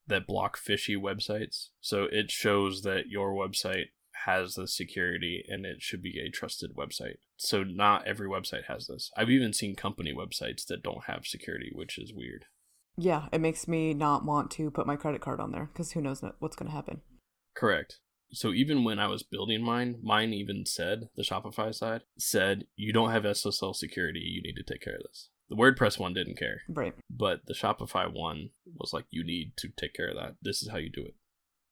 that block fishy websites. So it shows that your website has the security and it should be a trusted website. So not every website has this. I've even seen company websites that don't have security, which is weird. Yeah, it makes me not want to put my credit card on there because who knows what's going to happen. Correct. So even when I was building mine, mine even said, the Shopify side said, you don't have SSL security, you need to take care of this. The WordPress one didn't care, Right. but the Shopify one was like, you need to take care of that. This is how you do it.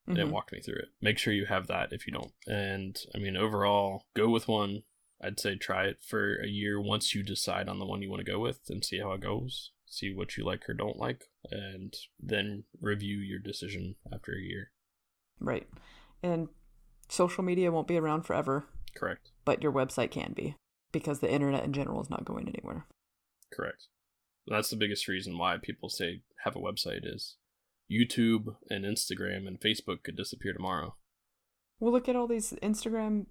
and it mm-hmm. walked me through it. Make sure you have that if you don't. And I mean, overall, go with one. I'd say try it for a year once you decide on the one you want to go with and see how it goes. See what you like or don't like, and then review your decision after a year. Right. And social media won't be around forever, Correct. but your website can be because the internet in general is not going anywhere. Correct. That's the biggest reason why people say have a website is YouTube and Instagram and Facebook could disappear tomorrow. Well, look at all these Instagram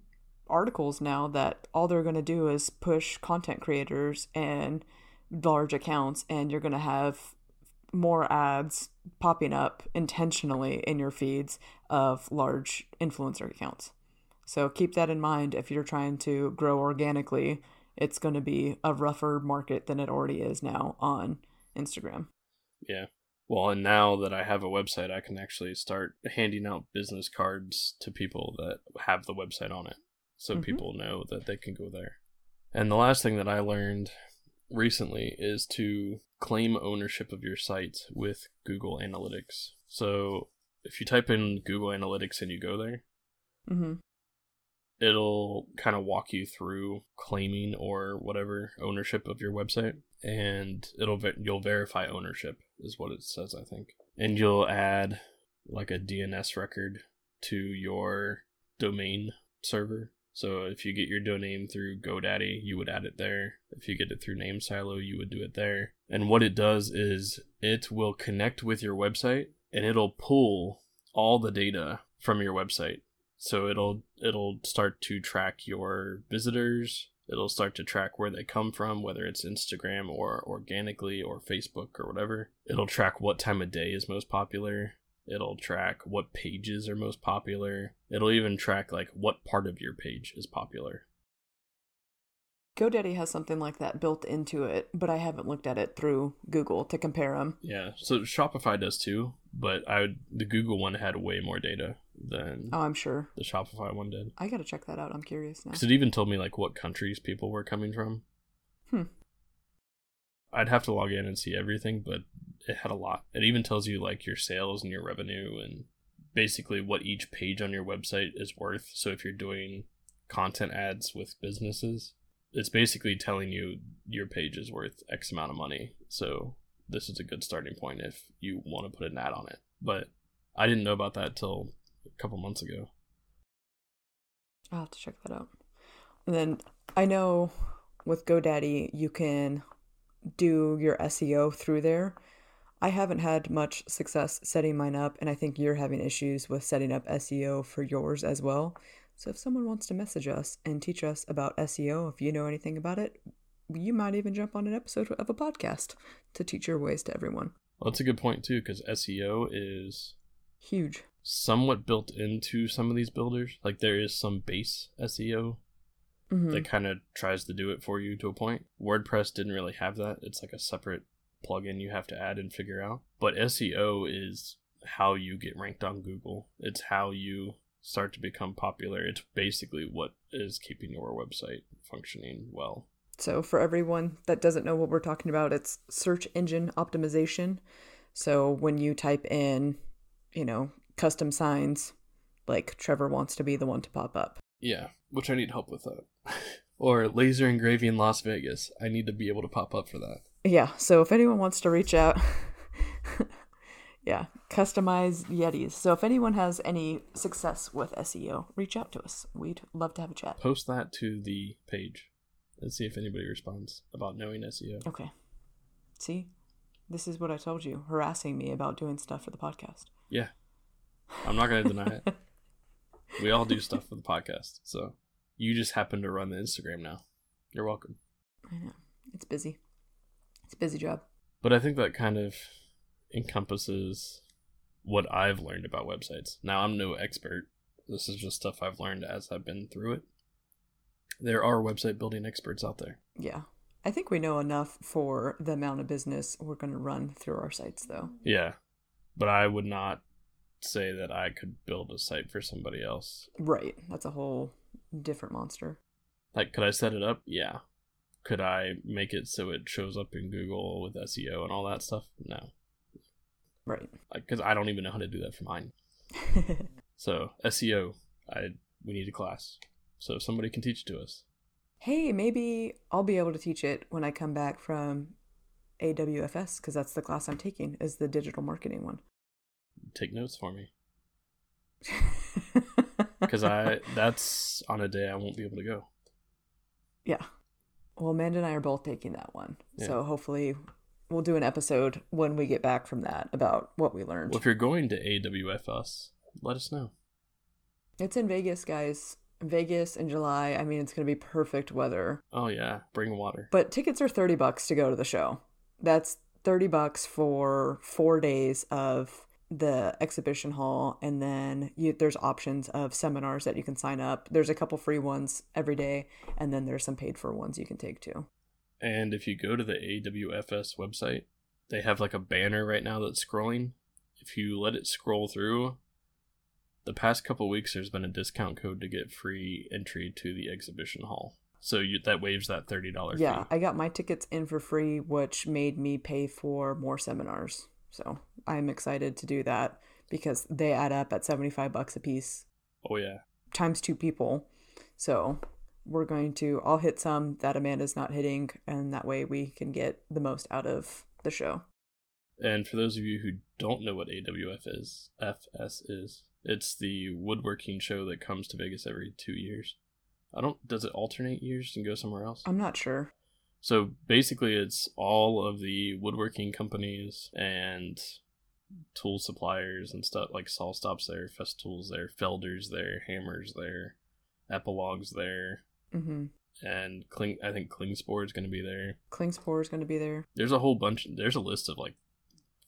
articles now that all they're going to do is push content creators and large accounts, and you're going to have more ads popping up intentionally in your feeds of large influencer accounts. So keep that in mind if you're trying to grow organically. It's going to be a rougher market than it already is now on Instagram. Yeah. Well, and now that I have a website, I can actually start handing out business cards to people that have the website on it. So Mhm. people know that they can go there. And the last thing that I learned recently is to claim ownership of your site with Google Analytics. So if you type in Google Analytics and you go there, Mm-hmm. It'll kind of walk you through claiming or whatever ownership of your website and it'll you'll verify ownership is what it says I think. And you'll add like a DNS record to your domain server. So if you get your domain through GoDaddy, you would add it there. If you get it through NameSilo, you would do it there. And what it does is it will connect with your website and it'll pull all the data from your website. So it'll it'll start to track your visitors, it'll start to track where they come from, whether it's Instagram or organically or Facebook or whatever. It'll track what time of day is most popular. It'll track what pages are most popular. It'll even track like what part of your page is popular. GoDaddy has something like that built into it, but I haven't looked at it through Google to compare them. Yeah, so Shopify does too, but I would, the Google one had way more data than Oh, I'm sure. the Shopify one did. I gotta check that out. I'm curious now. Because it even told me like what countries people were coming from. Hmm. I'd have to log in and see everything, but it had a lot. It even tells you like your sales and your revenue and basically what each page on your website is worth. So if you're doing content ads with businesses, it's basically telling you your page is worth X amount of money. So this is a good starting point if you want to put an ad on it. But I didn't know about that till a couple months ago. I'll have to check that out. And then I know with GoDaddy, you can do your SEO through there. I haven't had much success setting mine up, and I think you're having issues with setting up SEO for yours as well. So if someone wants to message us and teach us about SEO, if you know anything about it, you might even jump on an episode of a podcast to teach your ways to everyone. Well, that's a good point too, because SEO is Huge. Somewhat built into some of these builders. Like there is some base SEO Mhm. that kind of tries to do it for you to a point. WordPress didn't really have that. It's like a separate plugin you have to add and figure out. But SEO is how you get ranked on Google. It's how you start to become popular. It's basically what is keeping your website functioning well. So, for everyone that doesn't know what we're talking about, it's search engine optimization. So, when you type in, you know, custom signs, like Trevor wants to be the one to pop up. Yeah, which I need help with that. or laser engraving Las Vegas. I need to be able to pop up for that. Yeah. So, if anyone wants to reach out, yeah, customize Yetis. So, if anyone has any success with SEO, reach out to us. We'd love to have a chat. Post that to the page and see if anybody responds about knowing SEO. Okay. See, this is what I told you harassing me about doing stuff for the podcast. Yeah. I'm not going to deny it. We all do stuff for the podcast. So you just happen to run the Instagram now. You're welcome. I know. It's busy. It's a busy job. But I think that kind of encompasses what I've learned about websites. Now, I'm no expert. This is just stuff I've learned as I've been through it. There are website building experts out there. Yeah. I think we know enough for the amount of business we're going to run through our sites, though. Yeah. But I would not say that I could build a site for somebody else. Right. That's a whole different monster. Like, could I set it up? Yeah. Could I make it so it shows up in Google with SEO and all that stuff? No. Right. Because I don't even know how to do that for mine. So SEO, I we need a class. So somebody can teach it to us. hey, maybe I'll be able to teach it when I come back from AWFS because that's the class I'm taking is the digital marketing one. Take notes for me. Because I that's on a day I won't be able to go. yeah. Well, Amanda and I are both taking that one. Yeah. So hopefully we'll do an episode when we get back from that about what we learned. Well, if you're going to AWFS, let us know. It's in Vegas, guys. Vegas in July. I mean, it's going to be perfect weather. Oh yeah, bring water. But tickets are 30 bucks to go to the show. That's 30 bucks for 4 days of the exhibition hall and then you, there's options of seminars that you can sign up. There's a couple free ones every day and then there's some paid for ones you can take too. And if you go to the AWFS website, they have like a banner right now that's scrolling. If you let it scroll through, the past couple weeks there's been a discount code to get free entry to the exhibition hall. So you, that waives that thirty dollars Yeah, fee. I got my tickets in for free which made me pay for more seminars. So, I'm excited to do that because they add up at 75 bucks a piece Oh yeah, times two people So we're going to all hit some that Amanda's not hitting, and that way we can get the most out of the show. And for those of you who don't know what AWF is, FS is, it's the woodworking show that comes to Vegas every two years. I don't. Does it alternate years and go somewhere else? I'm not sure. So basically, it's all of the woodworking companies and tool suppliers and stuff like Saw Stop's there, Festool's there, Felder's there, Hammers there, Epilogues there, Mm-hmm. and Kling. I think Klingspor is going to be there. Klingspor is going to be there. There's a whole bunch. There's a list of like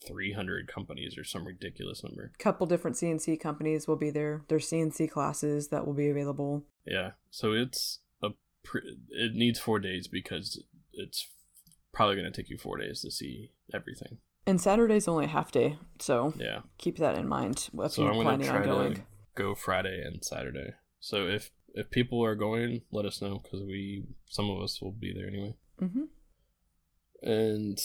300 companies or some ridiculous number. couple different CNC companies will be there. There's CNC classes that will be available. Yeah, so it's a. Pre- it needs four days because it's probably going to take you four days to see everything. And Saturday's only a half day, so Yeah. keep that in mind if so you're I'm gonna planning try on going. to go Friday and Saturday. So if if people are going, let us know because we some of us will be there anyway. Mm-hmm. And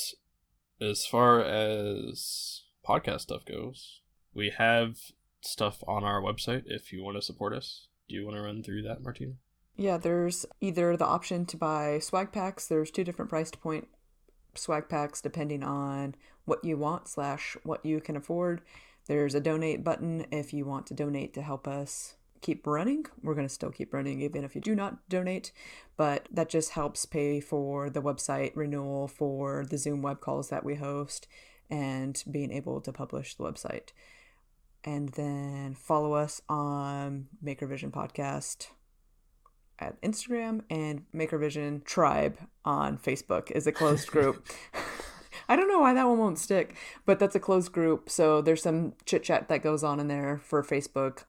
as far as podcast stuff goes, we have stuff on our website if you want to support us. Do you want to run through that, Martina? Yeah, there's either the option to buy swag packs. There's two different price point swag packs depending on what you want slash what you can afford. There's a donate button if you want to donate to help us keep running. We're going to still keep running even if you do not donate, but that just helps pay for the website renewal for the Zoom web calls that we host and being able to publish the website. And then follow us on Maker Vision Podcast at Instagram and Maker Vision Tribe on Facebook is a closed group. I don't know why that one won't stick, but that's a closed group. So there's some chit chat that goes on in there for Facebook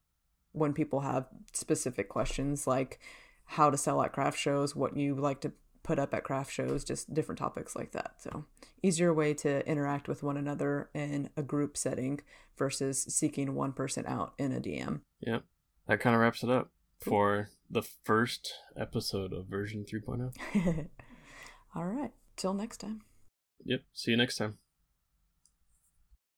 when people have specific questions like how to sell at craft shows, what you like to put up at craft shows, just different topics like that. So easier way to interact with one another in a group setting versus seeking one person out in a DM. Yep. That kind of wraps it up for the first episode of version 3.0. All right. Till next time. Yep. See you next time.